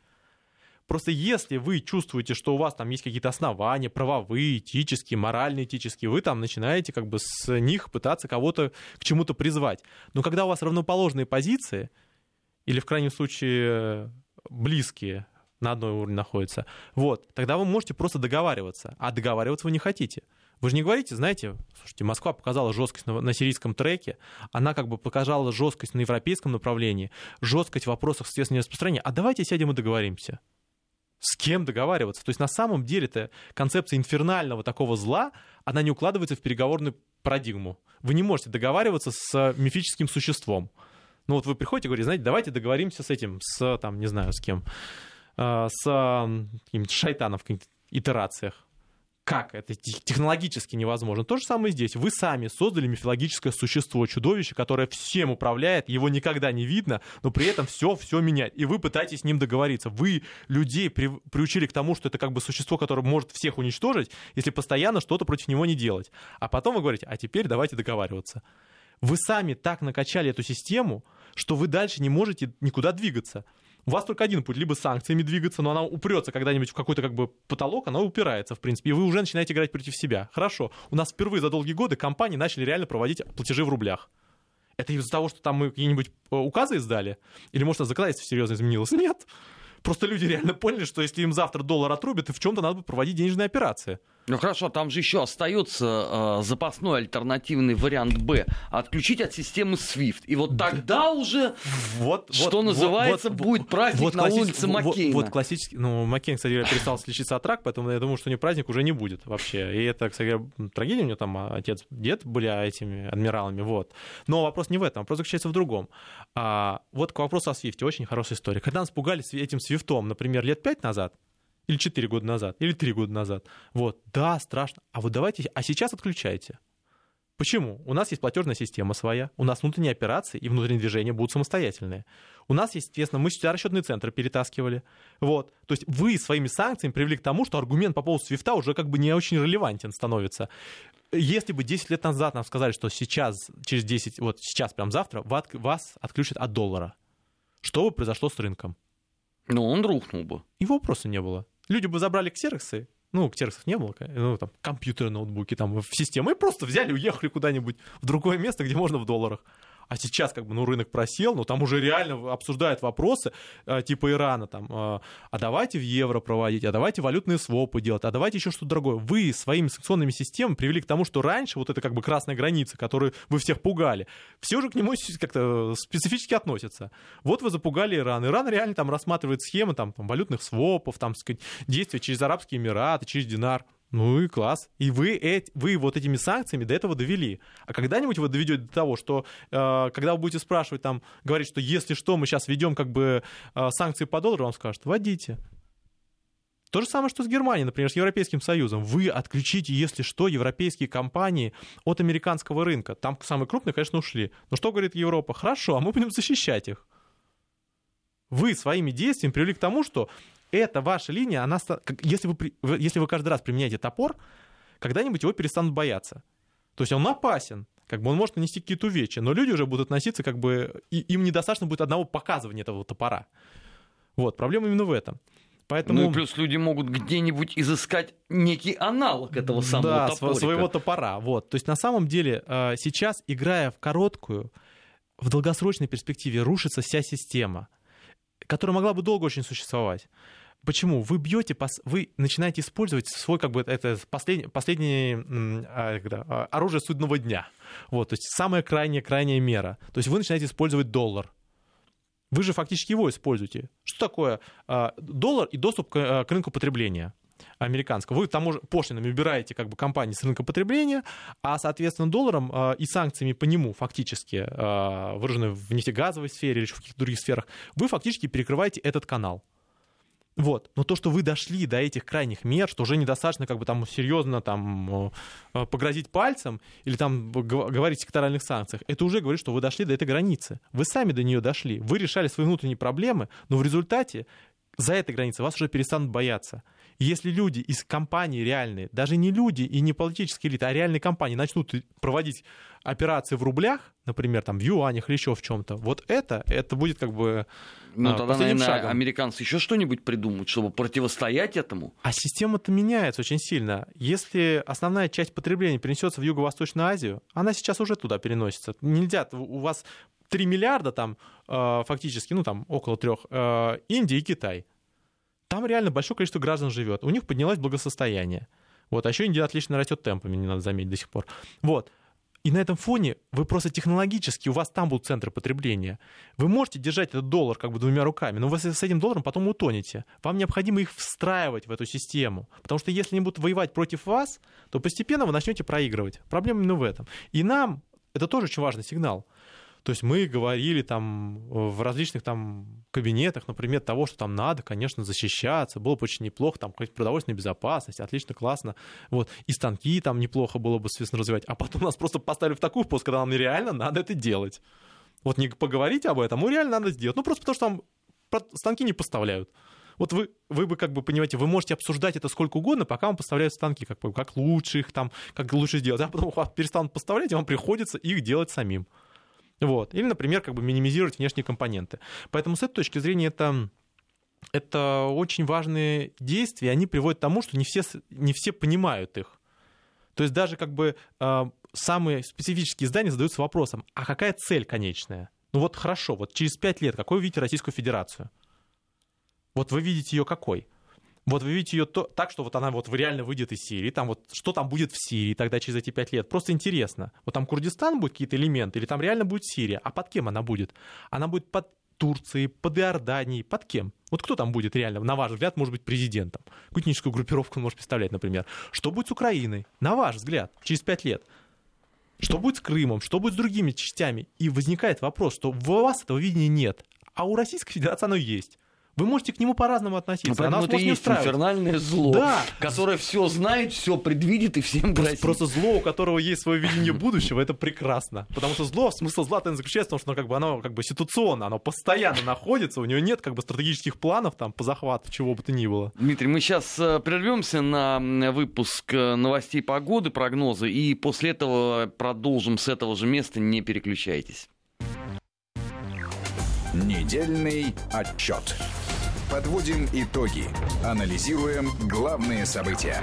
Просто если вы чувствуете, что у вас там есть какие-то основания, правовые, этические, моральные, этические, вы там начинаете как бы с них пытаться кого-то к чему-то призвать. Но когда у вас равноположные позиции, или в крайнем случае близкие, на одной уровне находятся, вот, тогда вы можете просто договариваться, а договариваться вы не хотите. Вы же не говорите, знаете, слушайте, Москва показала жесткость на, на сирийском треке, она как бы показала жесткость на европейском направлении, жесткость в вопросах средств распространения. А давайте сядем и договоримся. С кем договариваться? То есть на самом деле-то концепция инфернального такого зла, она не укладывается в переговорную парадигму. Вы не можете договариваться с мифическим существом. Ну вот вы приходите и говорите, знаете, давайте договоримся с этим, с, там, не знаю, с кем, э, с каким-то шайтаном в каких-то итерациях как это технологически невозможно. То же самое здесь. Вы сами создали мифологическое существо, чудовище, которое всем управляет, его никогда не видно, но при этом все, все меняет. И вы пытаетесь с ним договориться. Вы людей при, приучили к тому, что это как бы существо, которое может всех уничтожить, если постоянно что-то против него не делать. А потом вы говорите, а теперь давайте договариваться. Вы сами так накачали эту систему, что вы дальше не можете никуда двигаться у вас только один путь, либо санкциями двигаться, но она упрется когда-нибудь в какой-то как бы потолок, она упирается, в принципе, и вы уже начинаете играть против себя. Хорошо, у нас впервые за долгие годы компании начали реально проводить платежи в рублях. Это из-за того, что там мы какие-нибудь э, указы издали? Или, может, законодательство серьезно изменилось? Нет. Просто люди реально поняли, что если им завтра доллар отрубят, и в чем-то надо проводить денежные операции. Ну хорошо, там же еще остается э, запасной альтернативный вариант Б. Отключить от системы SWIFT. И вот тогда уже, вот, что вот, называется, вот, будет праздник вот, на улице Маккейна. Вот, вот классический... Ну, Маккейн, кстати, перестал лечиться от рака, поэтому я думаю, что у него праздник уже не будет вообще. И это, кстати, трагедия. У него там отец, дед были этими адмиралами. Вот. Но вопрос не в этом. Вопрос заключается в другом. А, вот к вопросу о SWIFT. Очень хорошая история. Когда нас пугали этим SWIFT, например, лет пять назад, или 4 года назад, или 3 года назад. Вот, да, страшно. А вот давайте, а сейчас отключайте. Почему? У нас есть платежная система своя, у нас внутренние операции и внутренние движения будут самостоятельные. У нас, естественно, мы сюда расчетные центры перетаскивали. Вот. То есть вы своими санкциями привели к тому, что аргумент по поводу свифта уже как бы не очень релевантен становится. Если бы 10 лет назад нам сказали, что сейчас, через 10, вот сейчас, прям завтра, вас отключат от доллара, что бы произошло с рынком? Ну, он рухнул бы. Его вопроса не было. Люди бы забрали ксероксы, ну, ксероксов не было, ну, там, компьютеры, ноутбуки, там, в систему, и просто взяли, уехали куда-нибудь в другое место, где можно в долларах. А сейчас как бы ну, рынок просел, но там уже реально обсуждают вопросы э, типа Ирана, там, э, а давайте в евро проводить, а давайте валютные свопы делать, а давайте еще что-то другое. Вы своими санкционными системами привели к тому, что раньше вот это как бы красная граница, которую вы всех пугали, все уже к нему как-то специфически относятся. Вот вы запугали Иран. Иран реально там рассматривает схемы там, там валютных свопов, там, сказать, действия через Арабские Эмираты, через динар. Ну и класс. И вы, эти, вы вот этими санкциями до этого довели. А когда-нибудь вы доведете до того, что э, когда вы будете спрашивать, там, говорить, что если что, мы сейчас ведем как бы э, санкции по доллару, вам скажут, вводите. То же самое, что с Германией, например, с Европейским Союзом. Вы отключите, если что, европейские компании от американского рынка. Там самые крупные, конечно, ушли. Но что говорит Европа? Хорошо, а мы будем защищать их. Вы своими действиями привели к тому, что эта ваша линия, она, если, вы, если вы каждый раз применяете топор, когда-нибудь его перестанут бояться. То есть он опасен, как бы он может нанести какие-то увечья, но люди уже будут относиться, как бы, и, им недостаточно будет одного показывания этого топора. Вот, проблема именно в этом. Поэтому... Ну и плюс люди могут где-нибудь изыскать некий аналог этого самого да, топорика. своего топора. Вот. То есть на самом деле э, сейчас, играя в короткую, в долгосрочной перспективе рушится вся система, которая могла бы долго очень существовать. Почему? Вы бьете, вы начинаете использовать свой, как бы, это последнее, последнее а, а, оружие судного дня. Вот, то есть самая крайняя, крайняя мера. То есть вы начинаете использовать доллар. Вы же фактически его используете. Что такое а, доллар и доступ к рынку потребления? американского. Вы там пошлинами убираете как бы компании с рынка потребления, а, соответственно, долларом э, и санкциями по нему фактически, э, выраженные в нефтегазовой сфере или в каких-то других сферах, вы фактически перекрываете этот канал. Вот. Но то, что вы дошли до этих крайних мер, что уже недостаточно как бы там серьезно там э, погрозить пальцем или там говорить о секторальных санкциях, это уже говорит, что вы дошли до этой границы. Вы сами до нее дошли. Вы решали свои внутренние проблемы, но в результате за этой границей вас уже перестанут бояться. Если люди из компаний реальные, даже не люди и не политические элиты, а реальные компании начнут проводить операции в рублях, например, там в юанях или еще в чем-то, вот это, это будет как бы ну, а, тогда, наверное, шагом. американцы еще что-нибудь придумают, чтобы противостоять этому. А система-то меняется очень сильно. Если основная часть потребления перенесется в Юго-Восточную Азию, она сейчас уже туда переносится. Нельзя, у вас 3 миллиарда там э, фактически, ну там около трех, э, Индия и Китай. Там реально большое количество граждан живет. У них поднялось благосостояние. Вот, а еще Индия отлично растет темпами, не надо заметить до сих пор. Вот. И на этом фоне вы просто технологически, у вас там будут центры потребления. Вы можете держать этот доллар как бы двумя руками, но вы с этим долларом потом утонете. Вам необходимо их встраивать в эту систему. Потому что если они будут воевать против вас, то постепенно вы начнете проигрывать. Проблема именно в этом. И нам это тоже очень важный сигнал. То есть мы говорили там в различных там кабинетах, например, того, что там надо, конечно, защищаться, было бы очень неплохо, там, продовольственная безопасность, отлично, классно, вот, и станки там неплохо было бы, соответственно, развивать, а потом нас просто поставили в такую пост, когда нам реально надо это делать. Вот не поговорить об этом, ну реально надо сделать, ну просто потому что там станки не поставляют. Вот вы, вы бы, как бы, понимаете, вы можете обсуждать это сколько угодно, пока вам поставляют станки, как, как лучше их там, как лучше сделать. А потом вас перестанут поставлять, и вам приходится их делать самим. Вот. Или, например, как бы минимизировать внешние компоненты. Поэтому с этой точки зрения это это очень важные действия, они приводят к тому, что не все, не все понимают их. То есть даже как бы э, самые специфические издания задаются вопросом, а какая цель конечная? Ну вот хорошо, вот через пять лет какой вы видите Российскую Федерацию? Вот вы видите ее какой? Вот вы видите ее то, так, что вот она вот реально выйдет из Сирии, там вот что там будет в Сирии тогда через эти пять лет. Просто интересно. Вот там Курдистан будет какие-то элементы, или там реально будет Сирия. А под кем она будет? Она будет под Турцией, под Иорданией, под кем? Вот кто там будет реально, на ваш взгляд, может быть президентом? Какую этническую группировку он может представлять, например? Что будет с Украиной, на ваш взгляд, через пять лет? Что будет с Крымом? Что будет с другими частями? И возникает вопрос, что у вас этого видения нет, а у Российской Федерации оно есть. Вы можете к нему по-разному относиться. Ну, Она это может и не есть устраивать. инфернальное зло, Да. которое все знает, все предвидит и всем Просто, грозит. просто зло, у которого есть свое видение будущего, это прекрасно. Потому что зло, смысл зла заключается в том, что оно как бы, оно как бы ситуационно, оно постоянно находится, у него нет как бы стратегических планов там по захвату чего бы то ни было. Дмитрий, мы сейчас прервемся на выпуск э, новостей погоды, прогнозы, и после этого продолжим с этого же места, не переключайтесь. Недельный отчет. Подводим итоги. Анализируем главные события.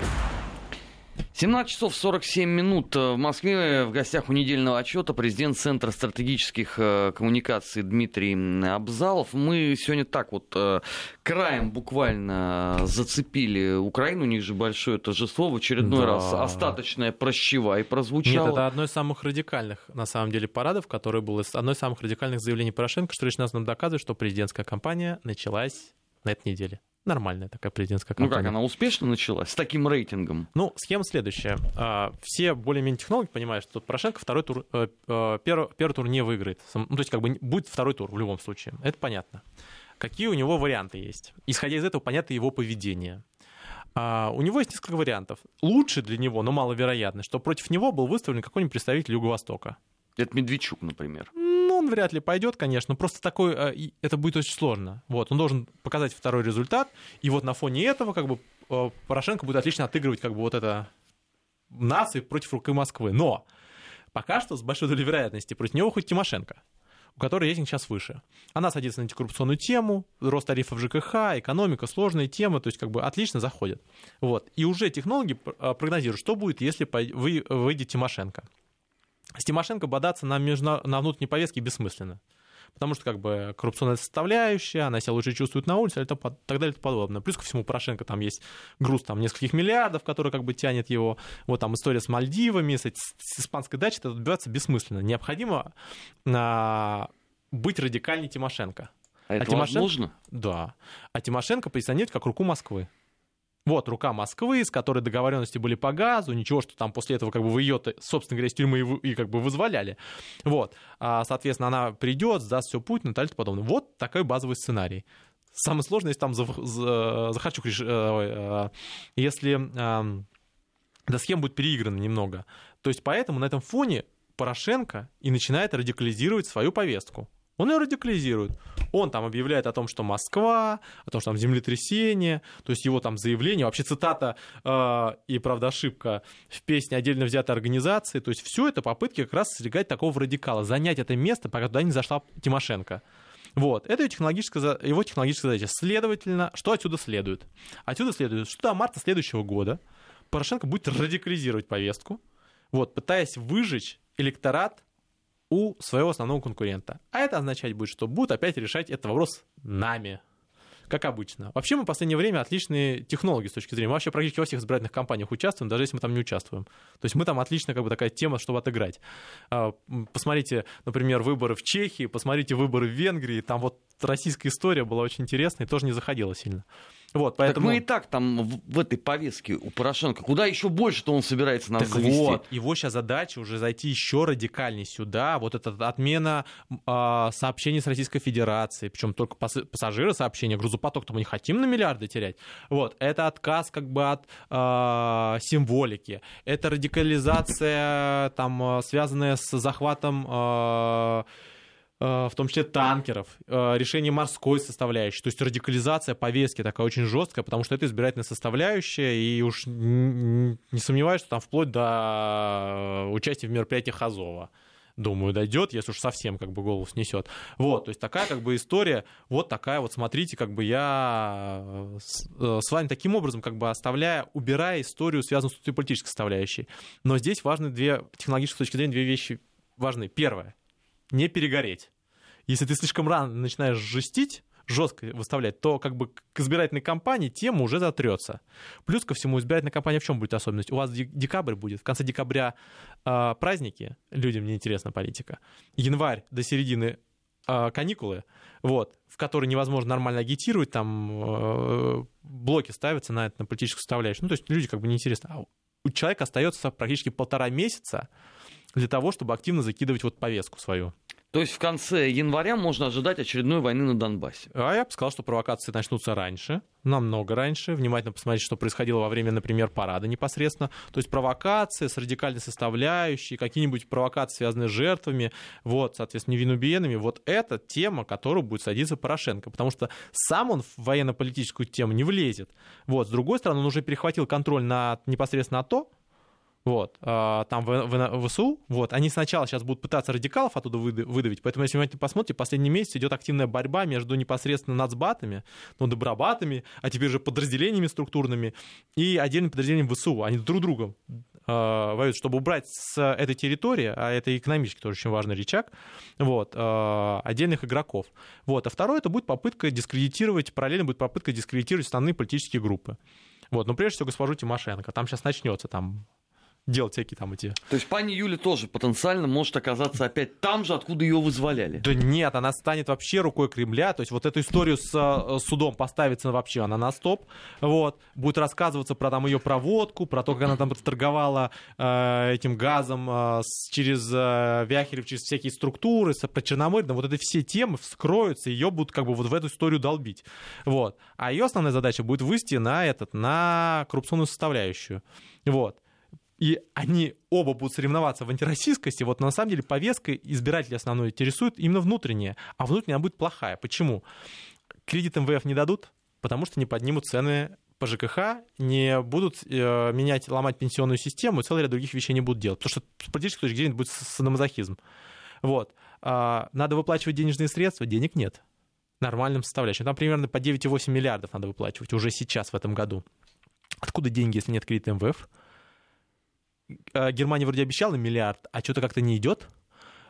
17 часов 47 минут в Москве. В гостях у недельного отчета президент Центра стратегических э, коммуникаций Дмитрий Абзалов. Мы сегодня так вот э, краем буквально зацепили Украину. У них же большое торжество. В очередной Да. раз остаточная прощевай прозвучала. Нет, это одно из самых радикальных, на самом деле, парадов, которое было одно из самых радикальных заявлений Порошенко, что лишь нас нам доказывает, что президентская кампания началась на этой неделе. Нормальная такая президентская Ну кампания. как, она успешно началась? С таким рейтингом? Ну, схема следующая. А, Все более-менее технологи понимают, что Порошенко второй тур, э, э, первый, первый тур не выиграет. Ну, то есть, как бы будет второй тур в любом случае. Это понятно. Какие у него варианты есть? Исходя из этого, понятно его поведение. А, У него есть несколько вариантов. Лучше для него, но маловероятно, что против него был выставлен какой-нибудь представитель Юго-Востока. Это Медведчук, например. Ну, вряд ли пойдет, конечно. Просто такой, и это будет очень сложно. Вот, он должен показать второй результат, и вот на фоне этого, как бы, э, Порошенко будет отлично отыгрывать, как бы, вот это нации против руки Москвы. Но пока что с большой долей вероятности против него хоть Тимошенко у которой рейтинг сейчас выше. Она садится на антикоррупционную тему, рост тарифов ЖКХ, экономика, сложные темы, то есть как бы отлично заходит. Вот. И уже технологи э, прогнозируют, что будет, если вы, выйдет Тимошенко. С Тимошенко бодаться на, межна... на внутренней повестке бессмысленно. Потому что как бы коррупционная составляющая, она себя лучше чувствует на улице, и так далее и тому подобное. Плюс ко всему Порошенко там есть груз там нескольких миллиардов, который как бы тянет его. Вот там история с Мальдивами, с, с испанской дачей, это добиваться бессмысленно. Необходимо а, быть радикальнее Тимошенко. А это Тимошенко- возможно? Да. А Тимошенко позиционирует как руку Москвы. Вот рука Москвы, с которой договоренности были по газу, ничего, что там после этого как бы вы ее, собственно говоря, из тюрьмы и, и как бы вызволяли. Вот. А, соответственно, она придет, сдаст все Путину и так и подобное. Вот такой базовый сценарий. Самое сложное, если там За- Захарчук, э, э, если эм, эта схема будет переиграна немного. То есть поэтому на этом фоне Порошенко и начинает радикализировать свою повестку. Он ее радикализирует. Он там объявляет о том, что Москва, о том, что там землетрясение, то есть его там заявление, вообще цитата э, и, правда, ошибка в песне отдельно взятой организации, то есть все это попытки как раз сосредоточить такого радикала, занять это место, пока туда не зашла Тимошенко. Вот, это его технологическая, его технологическая задача. Следовательно, что отсюда следует? Отсюда следует, что до марта следующего года Порошенко будет радикализировать повестку, вот, пытаясь выжечь электорат у своего основного конкурента. А это означать будет, что будут опять решать этот вопрос нами. Как обычно. Вообще мы в последнее время отличные технологи с точки зрения. Мы вообще практически во всех избирательных кампаниях участвуем, даже если мы там не участвуем. То есть мы там отлично как бы такая тема, чтобы отыграть. А, Посмотрите, например, выборы в Чехии, посмотрите выборы в Венгрии. Там вот российская история была очень интересная и тоже не заходила сильно. Вот, поэтому... Так мы и так там в, в этой повестке у Порошенко. Куда еще больше-то он собирается нас Так завести? вот, его сейчас задача уже зайти еще радикальнее сюда. Вот эта отмена а, сообщений с Российской Федерацией, причем только пас- пассажиры сообщения, грузопоток-то мы не хотим на миллиарды терять. Вот, это отказ как бы от а, символики, это радикализация, там, а, связанная с захватом а, в том числе танкеров, а, решение морской составляющей, то есть радикализация повестки такая очень жесткая, потому что это избирательная составляющая, и уж не сомневаюсь, что там вплоть до участия в мероприятиях Азова. Думаю, дойдет, если уж совсем как бы голову снесет. Вот, то есть такая как бы история, вот такая вот, смотрите, как бы я э, с, э, с вами таким образом как бы оставляя, убирая историю, связанную с политической составляющей. Но здесь важны две, технологической точки зрения, две вещи важны. Первое, не перегореть. Если ты слишком рано начинаешь жестить, жестко выставлять, то как бы к избирательной кампании тема уже затрется. Плюс ко всему, избирательная кампания в чем будет особенность? У вас де- декабрь будет, в конце декабря э, праздники, людям не интересна политика. Январь до середины э, каникулы, вот, в которые невозможно нормально агитировать, там э, блоки ставятся на это, на политическую составляющую. Ну, то есть люди как бы неинтересно. А у человека остается практически полтора месяца для того, чтобы активно закидывать вот повестку свою. То есть в конце января можно ожидать очередной войны на Донбассе. А я бы сказал, что провокации начнутся раньше, намного раньше. Внимательно посмотреть, что происходило во время, например, парада непосредственно. То есть провокации с радикальной составляющей, какие-нибудь провокации, связанные с жертвами, вот, соответственно, невинубиенными. Вот это тема, которую будет садиться Порошенко, потому что сам он в военно-политическую тему не влезет. Вот, с другой стороны, он уже перехватил контроль на непосредственно АТО, вот, а, там в, в, ВСУ, вот, они сначала сейчас будут пытаться радикалов оттуда выдавить, поэтому если вы посмотрите, последний месяц идет активная борьба между непосредственно нацбатами, ну, добробатами, а теперь же подразделениями структурными и отдельным подразделением ВСУ, они друг другом э, воюют, чтобы убрать с этой территории, а это экономически тоже очень важный рычаг, вот, э, отдельных игроков. Вот, а второе, это будет попытка дискредитировать, параллельно будет попытка дискредитировать основные политические группы. Вот, но прежде всего госпожу Тимошенко. Там сейчас начнется там делать всякие там эти... То есть пани Юля тоже потенциально может оказаться опять там же, откуда ее вызволяли? Да нет, она станет вообще рукой Кремля, то есть вот эту историю с э, судом поставится вообще она на стоп, вот, будет рассказываться про там ее проводку, про то, как она там торговала э, этим газом э, с, через э, Вяхерев, через всякие структуры, с, про Черноморье, вот это все темы вскроются, ее будут как бы вот в эту историю долбить, вот. А ее основная задача будет вывести на этот, на коррупционную составляющую, вот и они оба будут соревноваться в антироссийскости, вот на самом деле повестка избирателей основной интересует именно внутренняя, а внутренняя будет плохая. Почему? Кредит МВФ не дадут, потому что не поднимут цены по ЖКХ, не будут э, менять, ломать пенсионную систему, и целый ряд других вещей не будут делать, потому что с политической точки зрения будет садомазохизм. Вот. А, надо выплачивать денежные средства, денег нет. Нормальным составляющим. Там примерно по 9,8 миллиардов надо выплачивать уже сейчас, в этом году. Откуда деньги, если нет кредита МВФ? Э, Германия вроде обещала миллиард, а что-то как-то не идет.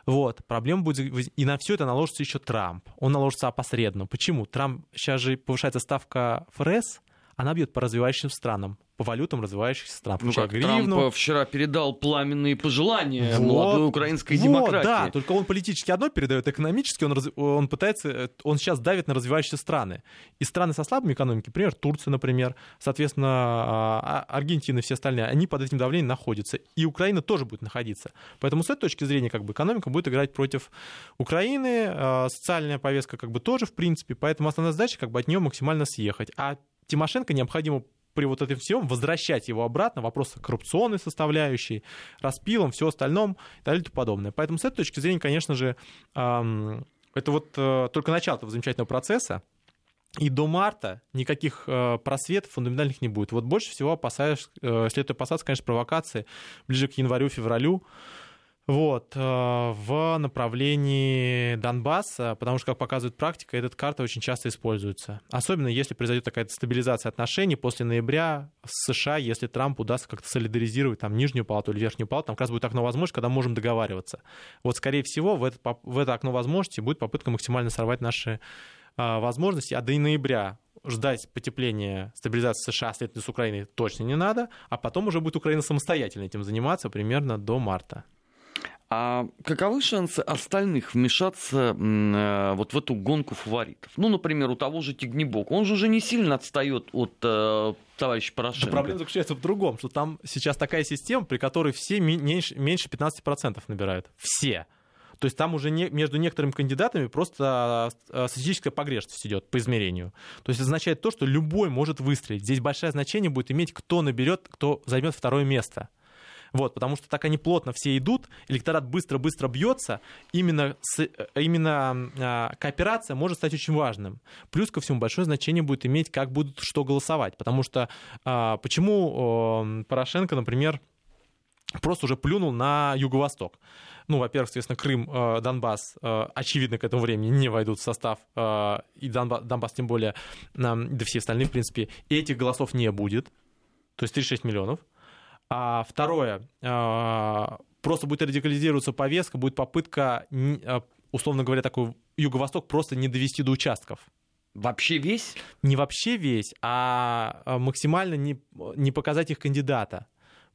Вот, проблема будет... И на все это наложится еще Трамп. Он наложится опосредованно. Почему? Трамп... Сейчас же повышается ставка ФРС, она бьет по развивающим странам по валютам развивающихся стран. Ну как, гривну. Трамп вчера передал пламенные пожелания вот, молодой украинской вот, демократии. Да, только он политически одно передает, экономически он, раз, он пытается, он сейчас давит на развивающиеся страны. И страны со слабыми экономикой, например, Турция, например, соответственно, а, а, Аргентина и все остальные, они под этим давлением находятся. И Украина тоже будет находиться. Поэтому с этой точки зрения как бы экономика будет играть против Украины, а, социальная повестка как бы тоже, в принципе, поэтому основная задача как бы от нее максимально съехать. А Тимошенко необходимо при вот этом всем возвращать его обратно, вопросы коррупционной составляющей, распилом, все остальном и так далее и тому подобное. Поэтому с этой точки зрения, конечно же, это вот э, только начало этого замечательного процесса, и до марта никаких э, просветов фундаментальных не будет. Вот больше всего опасаюсь, э, следует опасаться, конечно, провокации ближе к январю-февралю, вот, э, в направлении Донбасса, потому что, как показывает практика, эта карта очень часто используется. Особенно если произойдет такая стабилизация отношений после ноября с США, если Трамп удастся как-то солидаризировать там нижнюю палату или верхнюю палату, там как раз будет окно возможности, когда можем договариваться. Вот, скорее всего, в это, в это окно возможности будет попытка максимально сорвать наши а, возможности, а до ноября ждать потепления, стабилизации США, следовательно, с Украиной точно не надо, а потом уже будет Украина самостоятельно этим заниматься примерно до марта. А каковы шансы остальных вмешаться э, вот в эту гонку фаворитов? Ну, например, у того же Тигнебок. Он же уже не сильно отстает от э, товарища Порошенко. Да проблема заключается в другом, что там сейчас такая система, при которой все меньше, меньше 15% набирают. Все. То есть там уже не, между некоторыми кандидатами просто э, статистическая погрешность идет по измерению. То есть это означает то, что любой может выстрелить. Здесь большое значение будет иметь, кто наберет, кто займет второе место. Вот, потому что так они плотно все идут, электорат быстро-быстро бьется, именно, с, э, именно а, кооперация может стать очень важным. Плюс ко всему большое значение будет иметь, как будут что голосовать, потому что а, почему Порошенко, например, просто уже плюнул на юго-восток. Ну, во-первых, соответственно, Крым, э, Донбасс, э, очевидно, к этому времени не войдут в состав, и Донбасс, Донбасс тем более, да все остальные, в принципе, и этих голосов не будет, то есть 36 миллионов. А второе, а, просто будет радикализироваться повестка, будет попытка, а, условно говоря, такой Юго-Восток просто не довести до участков. Вообще весь? Не вообще весь, а, а максимально не, не показать их кандидата.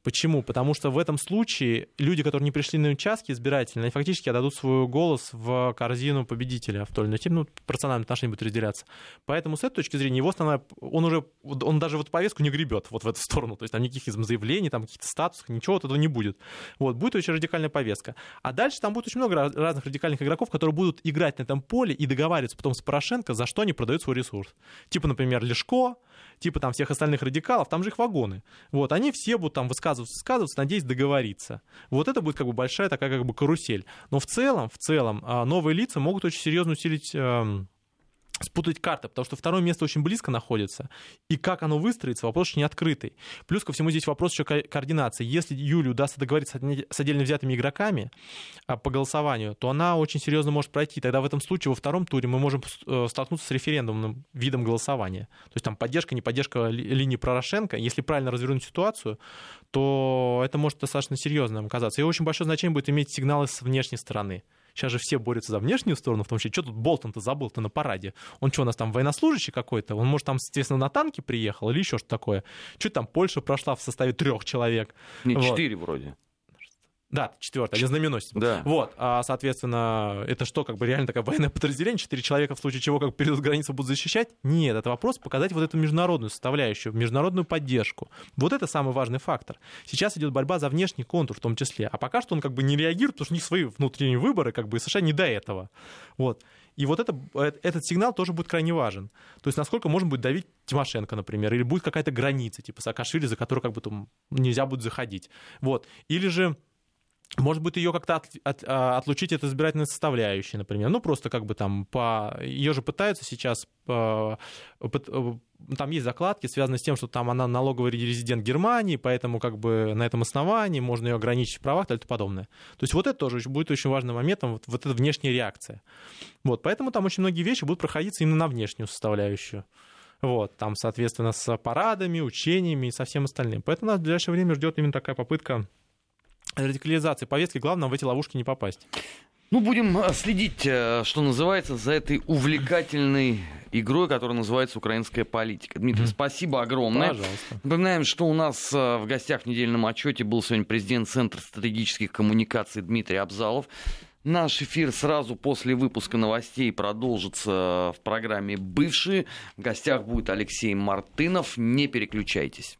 Почему? Потому что в этом случае люди, которые не пришли на участки избирательные, они фактически отдадут свой голос в корзину победителя в той или иной теме, ну, проporциональное отношение будет разделяться. Поэтому с этой точки зрения его основная, он уже, он даже вот повестку не гребет вот в эту сторону, то есть там никаких заявлений, там каких-то статусов, ничего вот этого не будет. Вот, будет очень радикальная повестка. А дальше там будет очень много разных радикальных игроков, которые будут играть на этом поле и договариваться потом с Порошенко, за что они продают свой ресурс. Типа, например, Лешко, типа там всех остальных радикалов, там же их вагоны. Вот, они все будут там высказываться, высказываться, надеясь договориться. Вот это будет как бы большая такая как бы карусель. Но в целом, в целом, а, новые лица могут очень серьезно усилить эм, спутать карты, потому что второе место очень близко находится, и как оно выстроится, вопрос очень не открытый. Плюс ко всему здесь вопрос еще координации. Если Юле удастся договориться с отдельно взятыми игроками а, по голосованию, то она очень серьезно может пройти. Тогда в этом случае во втором туре мы можем э, столкнуться с референдумным видом голосования. То есть там поддержка, не поддержка линии Порошенко. Если правильно развернуть ситуацию, то это может достаточно серьезным оказаться. И очень большое значение будет иметь сигналы с внешней стороны. Сейчас же все борются за внешнюю сторону, в том числе, что тут Болтон-то забыл-то на параде? Он что, у нас там военнослужащий какой-то? Он, может, там, соответственно, на танке приехал или еще что такое? Что там Польша прошла в составе трех человек? Не, четыре вот. вроде. Да, четвертый, один знаменосец. Да. Вот, а, соответственно, это что, как бы реально такое военное подразделение, четыре человека в случае чего как перейдут границу будут защищать? Нет, это вопрос показать вот эту международную составляющую, международную поддержку. Вот это самый важный фактор. Сейчас идет борьба за внешний контур в том числе, а пока что он как бы не реагирует, потому что у них свои внутренние выборы, как бы США не до этого. Вот. И вот это, э, этот сигнал тоже будет крайне важен. То есть насколько можно будет давить Тимошенко, например, или будет какая-то граница, типа Саакашвили, за которую как бы там нельзя будет заходить. Вот. Или же может быть, ее как-то от, от, а, отлучить от избирательной составляющей, например. Ну, просто как бы там по... Ее же пытаются сейчас... По... Э, там есть закладки, связанные с тем, что там она налоговый резидент Германии, поэтому как бы на этом основании можно ее ограничить в правах и тому подобное. То есть вот это тоже будет очень важным моментом, вот, вот эта внешняя реакция. Вот, поэтому там очень многие вещи будут проходиться именно на внешнюю составляющую. Вот, там, соответственно, с парадами, учениями и со всем остальным. Поэтому нас в ближайшее время ждет именно такая попытка радикализации повестки, главное в эти ловушки не попасть. Ну, будем э, следить, э, что называется, за этой увлекательной игрой, которая называется «Украинская политика». Дмитрий, спасибо огромное. Пожалуйста. Напоминаем, что у нас э, в гостях в недельном отчете был сегодня президент Центра стратегических коммуникаций Дмитрий Абзалов. Наш эфир сразу после выпуска новостей продолжится в программе «Бывшие». В гостях будет Алексей Мартынов. Не переключайтесь.